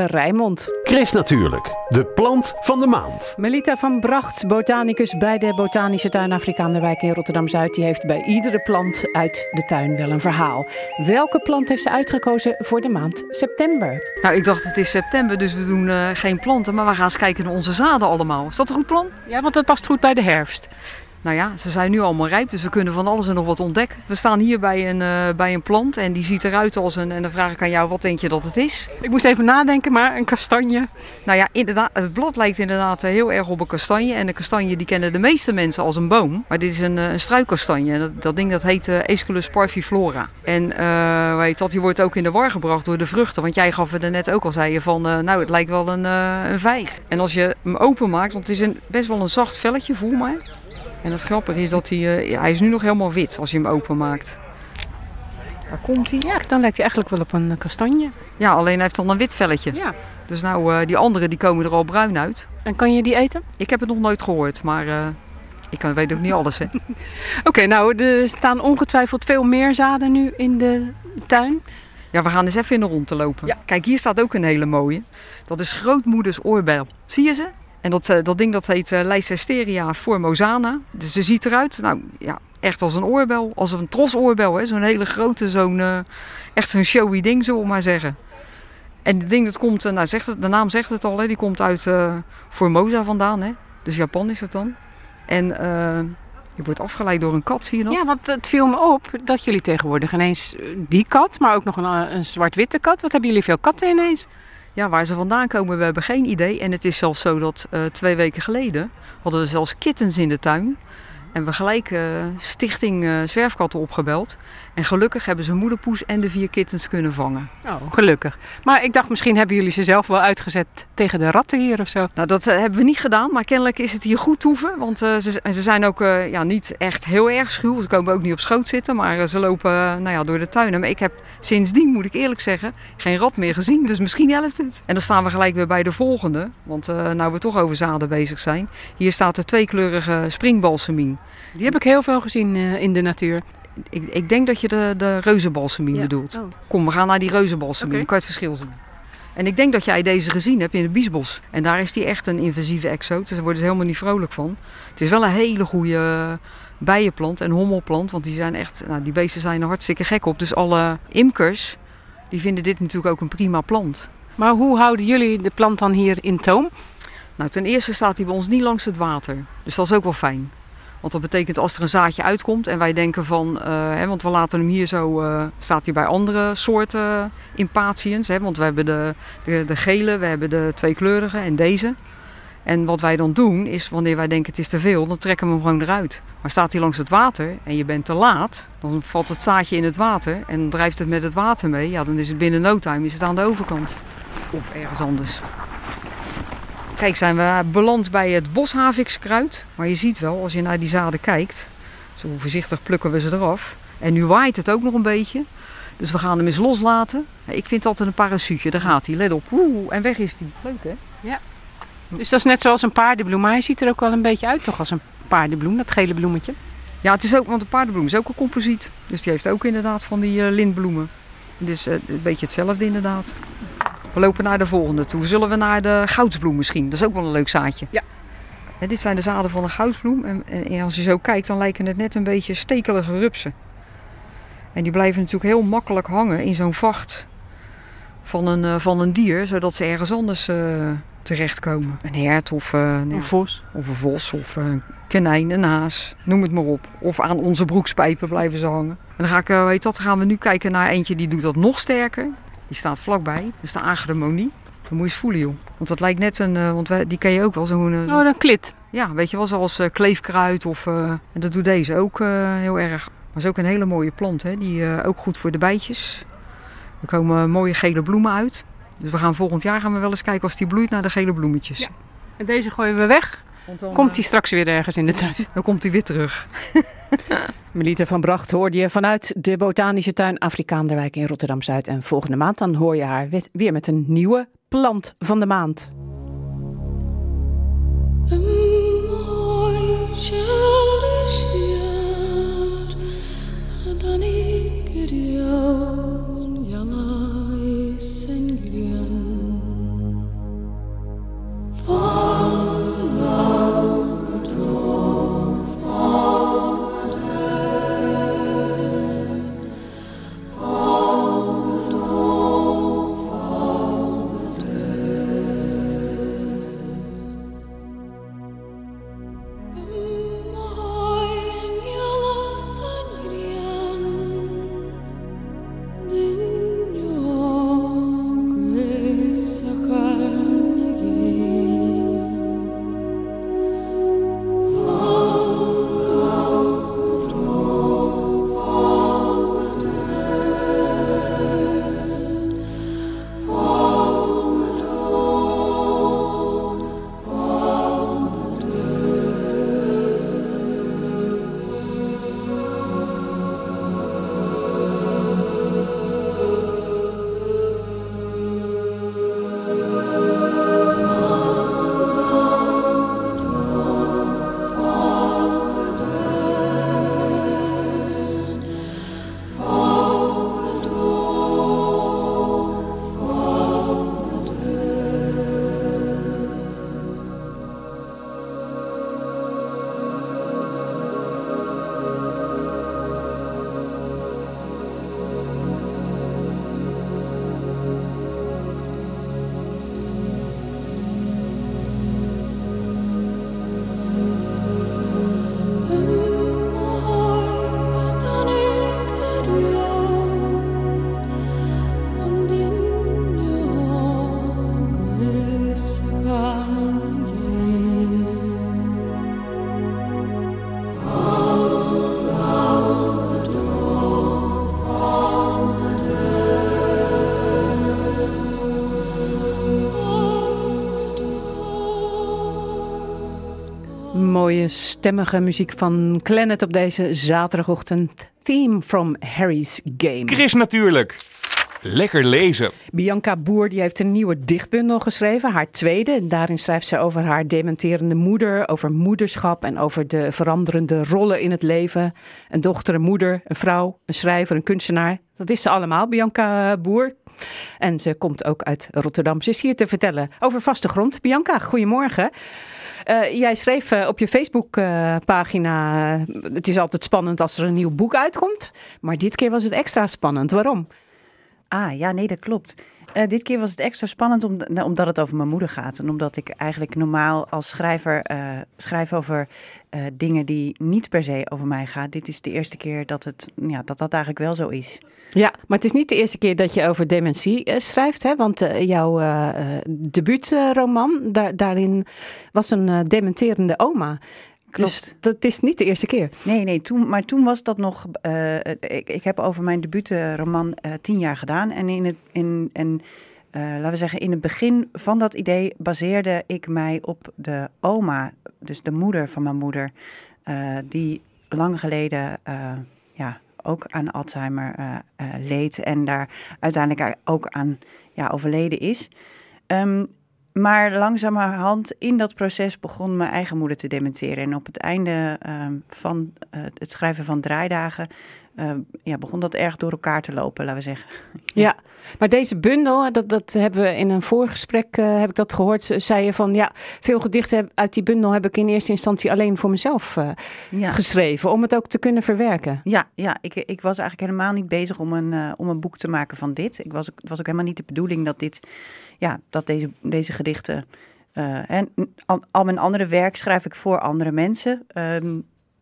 Rijnmond. Chris natuurlijk, de plant van de maand. Melita van Bracht, botanicus bij de Botanische Tuin Afrikaanderwijk in Rotterdam-Zuid, die heeft bij iedere plant uit de tuin wel een verhaal. Welke plant heeft ze uitgekozen voor de maand september? Nou, ik dacht het is september, dus we doen eh, geen planten, maar we gaan eens kijken naar onze zaden allemaal. Is dat een goed plan? Ja, want dat past goed bij de herfst. Nou ja, ze zijn nu allemaal rijp, dus we kunnen van alles en nog wat ontdekken. We staan hier bij een, eh, bij een plant en die ziet eruit als een... En dan vraag ik aan jou, wat denk je dat het is? Ik moest even nadenken, maar een kastanje. Nou ja, inderdaad, het blad lijkt inderdaad eh, heel erg op een kastanje. En de kastanje die kennen de meeste mensen als een boom. Maar dit is een, eh, een struikkastanje. Dat, dat ding dat heet eh Aesculus parviflora. En hoe heet dat, die wordt ook in de war gebracht door de vruchten. Want jij gaf er net ook al, zei je van, nou het lijkt wel een, een vijg. En als je hem openmaakt, want het is een, best wel een zacht velletje, voel mij. En het grappige is dat hij, eh, hij is nu nog helemaal wit als je hem openmaakt. Daar komt hij. Ja, dan lijkt hij eigenlijk wel op een kastanje. Ja, alleen hij heeft dan een wit velletje. Ja. Dus nou, eh, die anderen die komen er al bruin uit. En kan je die eten? Ik heb het nog nooit gehoord, maar eh, ik kan, weet ook niet alles. Oké, nou, er staan ongetwijfeld veel meer zaden nu in de tuin. Ja, we gaan eens even in de rond te lopen. Kijk, hier staat ook een hele mooie. Dat is grootmoeders oorbel. Zie je ze? En dat, eh, dat ding dat heet eh Leicesteria formosana. Dus ze ziet eruit, nou ja, echt als een oorbel. Als een trosoorbel. Zo'n hele grote, zo'n, eh, echt zo'n showy ding, zullen we maar zeggen. En het ding dat komt, nou zegt de naam zegt het al, hè, die komt uit Formosa vandaan. Hè. Dus Japan is het dan. En eh die wordt afgeleid door een kat, zie je dat? Ja, want het viel me op dat jullie tegenwoordig ineens die kat, maar ook nog een, een zwart-witte kat. Wat hebben jullie veel katten ineens? Ja, waar ze vandaan komen, we hebben geen idee. En het is zelfs zo dat eh, twee weken geleden hadden we zelfs kittens in de tuin. En we gelijk eh, stichting eh, Zwerfkatten opgebeld. En gelukkig hebben ze moederpoes en de vier kittens kunnen vangen. Oh, gelukkig. Maar ik dacht, misschien hebben jullie ze zelf wel uitgezet tegen de ratten hier of zo. Nou, dat eh, hebben we niet gedaan, maar kennelijk is het hier goed toeven. Want ze, ze zijn ook ja, niet echt heel erg schuw. Ze komen ook niet op schoot zitten, maar ze lopen nou ja, door de tuinen. Maar ik heb sindsdien, moet ik eerlijk zeggen, geen rat meer gezien. Dus misschien helpt het. En dan staan we gelijk weer bij de volgende. Want nou we toch over zaden bezig zijn. Hier staat de tweekleurige springbalsemien. Die heb ik heel veel gezien eh, in de natuur. Ik, ik denk dat je de, de reuzenbalsemien Ja. bedoelt. Oh. Kom, we gaan naar die reuzenbalsemien. Oké. Dan kan je het verschil zien. En ik denk dat jij deze gezien hebt in het Biesbos. En daar is die echt een invasieve exoot. Dus daar worden ze helemaal niet vrolijk van. Het is wel een hele goede bijenplant en hommelplant. Want die zijn echt, nou, die beesten zijn er hartstikke gek op. Dus alle imkers, die vinden dit natuurlijk ook een prima plant. Maar hoe houden jullie de plant dan hier in toom? Nou, ten eerste staat hij bij ons niet langs het water. Dus dat is ook wel fijn. Want dat betekent als er een zaadje uitkomt en wij denken van, eh, hè, want we laten hem hier zo, eh, staat hij bij andere soorten impatiens. Hè, want we hebben de, de, de gele, we hebben de tweekleurige en deze. En wat wij dan doen is, wanneer wij denken het is te veel, dan trekken we hem gewoon eruit. Maar staat hij langs het water en je bent te laat, dan valt het zaadje in het water en drijft het met het water mee. Ja, dan is het binnen no time is het aan de overkant. Of ergens anders. Kijk, zijn we beland bij het boshavikskruid. Maar je ziet wel, als je naar die zaden kijkt, zo voorzichtig plukken we ze eraf. En nu waait het ook nog een beetje. Dus we gaan hem eens loslaten. Ik vind altijd een parachute, daar gaat hij. Let op. Oeh, en weg is hij. Leuk hè? Ja. Dus dat is net zoals een paardenbloem. Maar hij ziet er ook wel een beetje uit toch als een paardenbloem, dat gele bloemetje. Ja, het is ook, want de paardenbloem is ook een composiet. Dus die heeft ook inderdaad van die eh, lintbloemen. Dus eh, een beetje hetzelfde inderdaad. We lopen naar de volgende toe. Zullen we naar de goudsbloem misschien? Dat is ook wel een leuk zaadje. Ja. Hè, dit zijn de zaden van een goudsbloem. En, en als je zo kijkt, dan lijken het net een beetje stekelige rupsen. En die blijven natuurlijk heel makkelijk hangen in zo'n vacht van een, eh, van een dier, zodat ze ergens anders eh, terechtkomen. Een hert of, eh, ja, Een vos. of een vos of een konijn, een haas, noem het maar op. Of aan onze broekspijpen blijven ze hangen. En dan ga ik, weet dat, gaan we nu kijken naar eentje die doet dat nog sterker. Die staat vlakbij, dat is de agramonie. Dan moet je eens voelen, joh. Want dat lijkt net een, eh, want wij, die ken je ook wel, zo'n... eh, Oh, een klit. ja, weet je wel, zoals eh, kleefkruid of... en dat doet deze ook heel erg. Maar is ook een hele mooie plant, hè. Die ook goed voor de bijtjes. Er komen mooie gele bloemen uit. Dus we gaan volgend jaar gaan we wel eens kijken als die bloeit naar de gele bloemetjes. Ja. En deze gooien we weg. Dan, Komt hij straks weer ergens in de tuin. Dan komt hij weer terug. Melita van Bracht hoorde je vanuit de Botanische Tuin Afrikaanderwijk in Rotterdam-Zuid. En volgende maand dan hoor je haar weer met een nieuwe plant van de maand. Mooie stemmige muziek van Planet op deze zaterdagochtend. Theme from Harry's Game. Chris natuurlijk. Lekker lezen. Bianca Boer die heeft een nieuwe dichtbundel geschreven, haar tweede. En daarin schrijft ze over haar dementerende moeder, over moederschap en over de veranderende rollen in het leven. Een dochter, een moeder, een vrouw, een schrijver, een kunstenaar. Dat is ze allemaal, Bianca Boer. En ze komt ook uit Rotterdam. Ze is hier te vertellen over vaste grond. Bianca, goedemorgen. Eh, jij schreef eh, op je Facebookpagina: eh, Het is altijd spannend als er een nieuw boek uitkomt. Maar dit keer was het extra spannend. Waarom? Ah, ja, nee, dat klopt. Eh, dit keer was het extra spannend nou, omdat het over mijn moeder gaat. En omdat ik eigenlijk normaal als schrijver eh, schrijf over eh, dingen die niet per se over mij gaan. Dit is de eerste keer dat, het, ja, dat dat eigenlijk wel zo is. Ja, maar het is niet de eerste keer dat je over dementie schrijft, hè? Want jouw debuutroman, daar, daarin was een dementerende oma. Klopt. Dus dat is niet de eerste keer. Nee, nee, toen, maar toen was dat nog. eh, ik, ik heb over mijn debuutroman eh tien jaar gedaan. En in het, in, en, eh, laten we zeggen, in het begin van dat idee baseerde ik mij op de oma, dus de moeder van mijn moeder, die lang geleden ja, ook aan Alzheimer leed en daar uiteindelijk ook aan ja, overleden is. Ehm, maar langzamerhand in dat proces begon mijn eigen moeder te dementeren. En op het einde ehm, van eh, het schrijven van draaidagen ehm, ja, begon dat erg door elkaar te lopen, laten we zeggen. Ja, maar deze bundel, dat, dat hebben we in een voorgesprek, eh, heb ik dat gehoord, ze- zei je van ja, veel gedichten uit die bundel heb ik in eerste instantie alleen voor mezelf eh, Ja. geschreven, om het ook te kunnen verwerken. Ja, ja ik, ik was eigenlijk helemaal niet bezig om een, eh, om een boek te maken van dit. Ik was, was ook helemaal niet de bedoeling dat, dit, ja, dat deze, deze gedichten. eh, en al, al mijn andere werk schrijf ik voor andere mensen, ehm,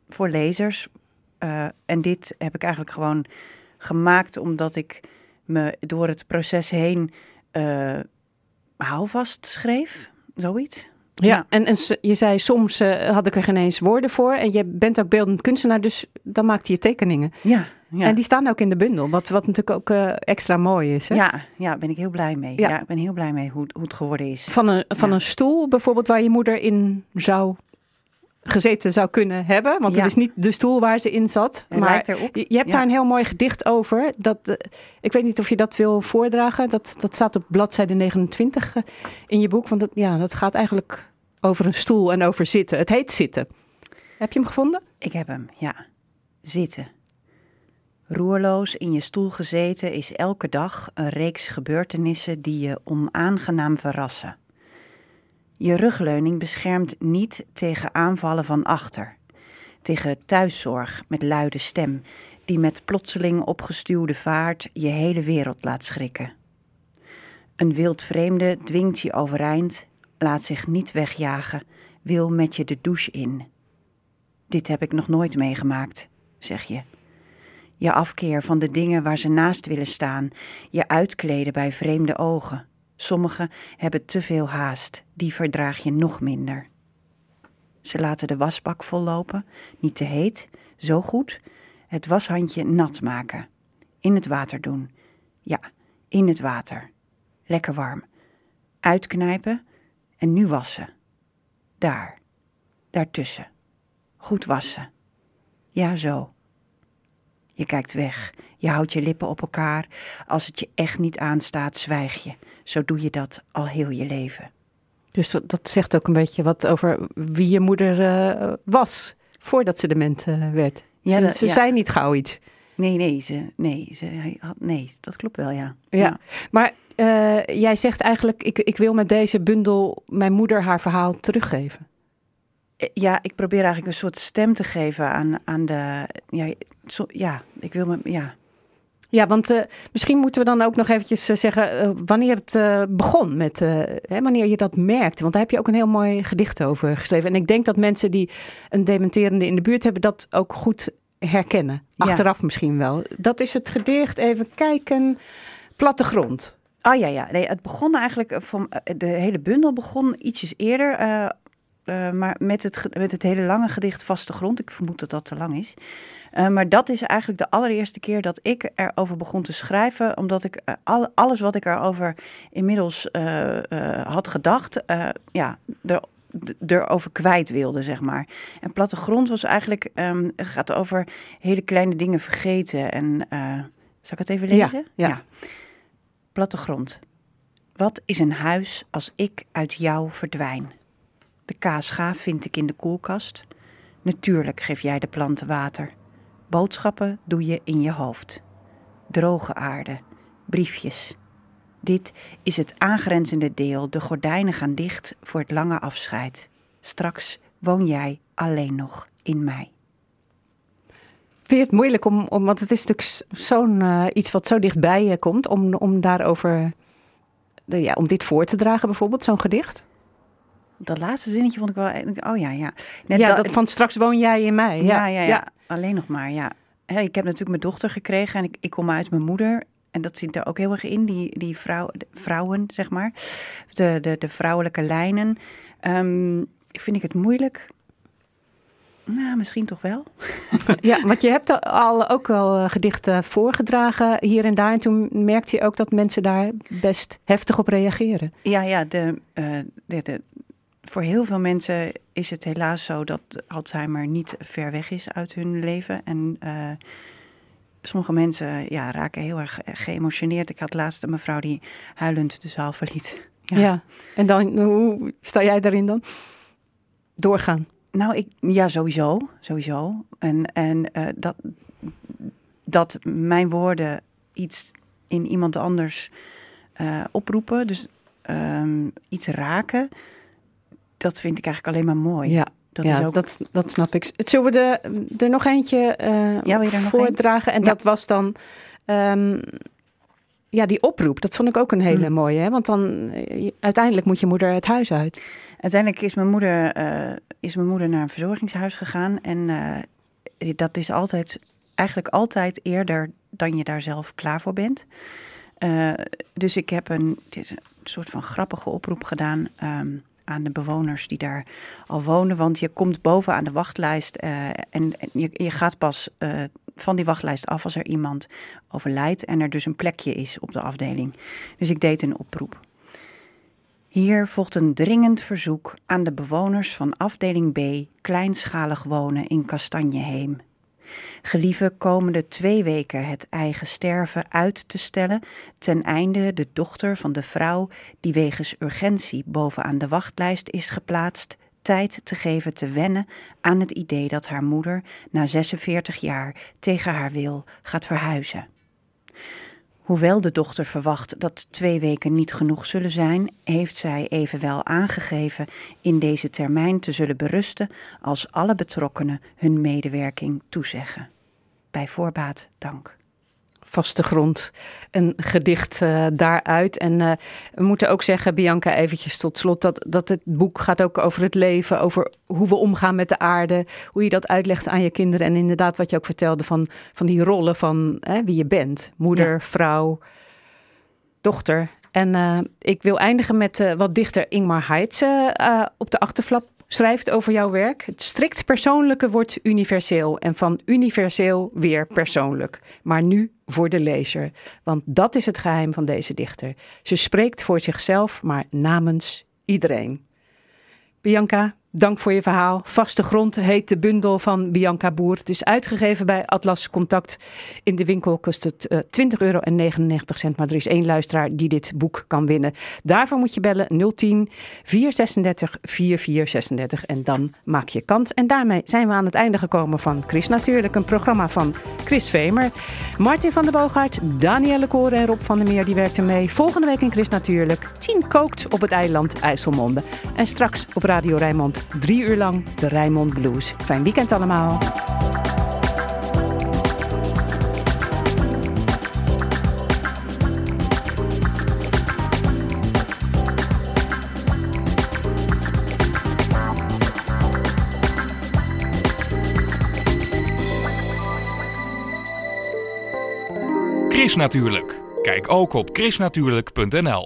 voor lezers. Eh, en dit heb ik eigenlijk gewoon gemaakt omdat ik me door het proces heen eh houvast schreef, zoiets. Ja, En, en je zei soms had ik er geen eens woorden voor. En je bent ook beeldend kunstenaar, dus dan maakte je tekeningen. Ja, ja. En die staan ook in de bundel, wat, wat natuurlijk ook eh, extra mooi is. Hè? Ja, ja, ben ik heel blij mee. Ja. Ja, ik ben heel blij mee hoe, hoe het geworden is. Van, een, van een stoel bijvoorbeeld waar je moeder in zou gezeten zou kunnen hebben. Want het is niet de stoel waar ze in zat. Het maar. Je, je hebt daar een heel mooi gedicht over. Dat, eh, ik weet niet of je dat wil voordragen. Dat, dat staat op bladzijde 29 eh, in je boek. Want dat, ja, dat gaat eigenlijk over een stoel en over zitten. Het heet zitten. Heb je hem gevonden? Ik heb hem, ja. Zitten. Roerloos in je stoel gezeten is elke dag een reeks gebeurtenissen die je onaangenaam verrassen. Je rugleuning beschermt niet tegen aanvallen van achter, tegen thuiszorg met luide stem, die met plotseling opgestuwde vaart je hele wereld laat schrikken. Een wildvreemde dwingt je overeind, laat zich niet wegjagen, wil met je de douche in. Dit heb ik nog nooit meegemaakt, zeg je. Je afkeer van de dingen waar ze naast willen staan, je uitkleden bij vreemde ogen. Sommigen hebben te veel haast, die verdraag je nog minder. Ze laten de wasbak vollopen, niet te heet, zo goed, het washandje nat maken. In het water doen. Ja, in het water. Lekker warm. Uitknijpen en nu wassen. Daar, daartussen. Goed wassen. Ja, zo. Je kijkt weg. Je houdt je lippen op elkaar. Als het je echt niet aanstaat, zwijg je. Zo doe je dat al heel je leven. Dus dat, dat zegt ook een beetje wat over wie je moeder eh, was. Voordat ze dement eh, werd. Ja, ze dat- ze ja. zei niet gauw iets. Nee, nee, ze, nee, ze had, nee, dat klopt wel, ja. Ja, maar eh, jij zegt eigenlijk, ik, ik wil met deze bundel mijn moeder haar verhaal teruggeven. Ja, ik probeer eigenlijk een soort stem te geven aan, aan de. Ja, zo, ja, ik wil me. Ja. Ja, want eh, misschien moeten we dan ook nog eventjes eh, zeggen eh, wanneer het begon met, hè, wanneer je dat merkte. Want daar heb je ook een heel mooi gedicht over geschreven. En ik denk dat mensen die een dementerende in de buurt hebben, dat ook goed herkennen. Ja. Achteraf misschien wel. Dat is het gedicht, even kijken, plattegrond. Ah ja, ja. Nee, het begon eigenlijk. Van, de hele bundel begon ietsjes eerder. maar met het, met het hele lange gedicht Vaste Grond. Ik vermoed dat dat te lang is. Eh, maar dat is eigenlijk de allereerste keer dat ik erover begon te schrijven. Omdat ik eh, al, alles wat ik erover inmiddels eh, had gedacht. ja, er, erover kwijt wilde, zeg maar. En plattegrond was eigenlijk, ehm, gaat over hele kleine dingen vergeten. En zal ik het even Ja, lezen? ja. Plattegrond. Wat is een huis als ik uit jou verdwijn? De kaasgaaf vind ik in de koelkast. Natuurlijk geef jij de planten water. Boodschappen doe je in je hoofd. Droge aarde, briefjes. Dit is het aangrenzende deel. De gordijnen gaan dicht voor het lange afscheid. Straks woon jij alleen nog in mij. Vind je het moeilijk om, om want het is natuurlijk zo'n eh, iets wat zo dichtbij je komt, om, om daarover, de, ja, om dit voor te dragen bijvoorbeeld, zo'n gedicht? Dat laatste zinnetje vond ik wel. Oh ja, ja. Net ja, dat, van straks woon jij in mij. Ja, ja, ja. Alleen nog maar, ja. Ik heb natuurlijk mijn dochter gekregen en ik, ik kom uit mijn moeder. En dat zit er ook heel erg in, die, die vrouw, de vrouwen, zeg maar. De, de, de vrouwelijke lijnen. Ehm, vind ik het moeilijk? Nou, misschien toch wel. Ja, want je hebt al ook al eh, gedichten voorgedragen hier en daar. En toen merkte je ook dat mensen daar best heftig op reageren. Ja, ja de, eh, de, de, voor heel veel mensen is het helaas zo dat Alzheimer niet ver weg is uit hun leven. En eh, sommige mensen ja, raken heel erg geëmotioneerd. Ik had laatst een mevrouw die huilend de zaal verliet. Ja. En dan, hoe sta jij daarin dan? Doorgaan. Nou, ik, ja, sowieso. Sowieso. En, en eh, dat, dat mijn woorden iets in iemand anders eh, oproepen, dus ehm, iets raken, dat vind ik eigenlijk alleen maar mooi. Ja, dat ja, is ook. dat, dat snap ik. Zullen we er, er nog eentje eh, Ja, er nog voordragen? En Ja. dat was dan... ehm, ja, die oproep, dat vond ik ook een hele Mm. mooie. Hè? Want dan, eh, uiteindelijk moet je moeder het huis uit. Uiteindelijk is mijn moeder, eh, is mijn moeder naar een verzorgingshuis gegaan. En dat is altijd, eigenlijk altijd eerder dan je daar zelf klaar voor bent. Dus ik heb een, het is een soort van grappige oproep gedaan ehm, aan de bewoners die daar al wonen. Want je komt boven aan de wachtlijst eh, en, je, je gaat pas eh, van die wachtlijst af als er iemand overlijdt en er dus een plekje is op de afdeling. Dus ik deed een oproep. Hier volgt een dringend verzoek aan de bewoners van afdeling B kleinschalig wonen in Kastanjeheem. Gelieve komende twee weken het eigen sterven uit te stellen, ten einde de dochter van de vrouw die wegens urgentie bovenaan de wachtlijst is geplaatst, tijd te geven te wennen aan het idee dat haar moeder na 46 jaar tegen haar wil gaat verhuizen. Hoewel de dochter verwacht dat twee weken niet genoeg zullen zijn, heeft zij evenwel aangegeven in deze termijn te zullen berusten als alle betrokkenen hun medewerking toezeggen. Bij voorbaat dank. Vaste grond. Een gedicht eh, daaruit. En eh, we moeten ook zeggen, Bianca, eventjes tot slot, dat, dat het boek gaat ook over het leven, over hoe we omgaan met de aarde, hoe je dat uitlegt aan je kinderen. En inderdaad, wat je ook vertelde van, van die rollen van hè, wie je bent. Moeder, vrouw, dochter. En eh, ik wil eindigen met wat dichter Ingmar Heitz eh, op de achterflap schrijft over jouw werk. Het strikt persoonlijke wordt universeel en van universeel weer persoonlijk. Maar nu voor de lezer, want dat is het geheim van deze dichter. Ze spreekt voor zichzelf, maar namens iedereen. Bianca, dank voor je verhaal. Vaste grond heet de bundel van Bianca Boer. Het is uitgegeven bij Atlas Contact. In de winkel kost het 20 euro en 99 cent. Maar er is één luisteraar die dit boek kan winnen. Daarvoor moet je bellen 010 436 4436 en dan maak je kans. En daarmee zijn we aan het einde gekomen van Chris Natuurlijk. Een programma van Chris Vemer, Martin van der Boogaard, Danielle Koren en Rob van der Meer. Die werkten mee. Volgende week in Chris Natuurlijk. Tien kookt op het eiland IJsselmonde. En straks op Radio Rijnmond drie uur lang de Rijnmond Blues. Fijn weekend allemaal. Chris Natuurlijk. Kijk ook op chrisnatuurlijk.nl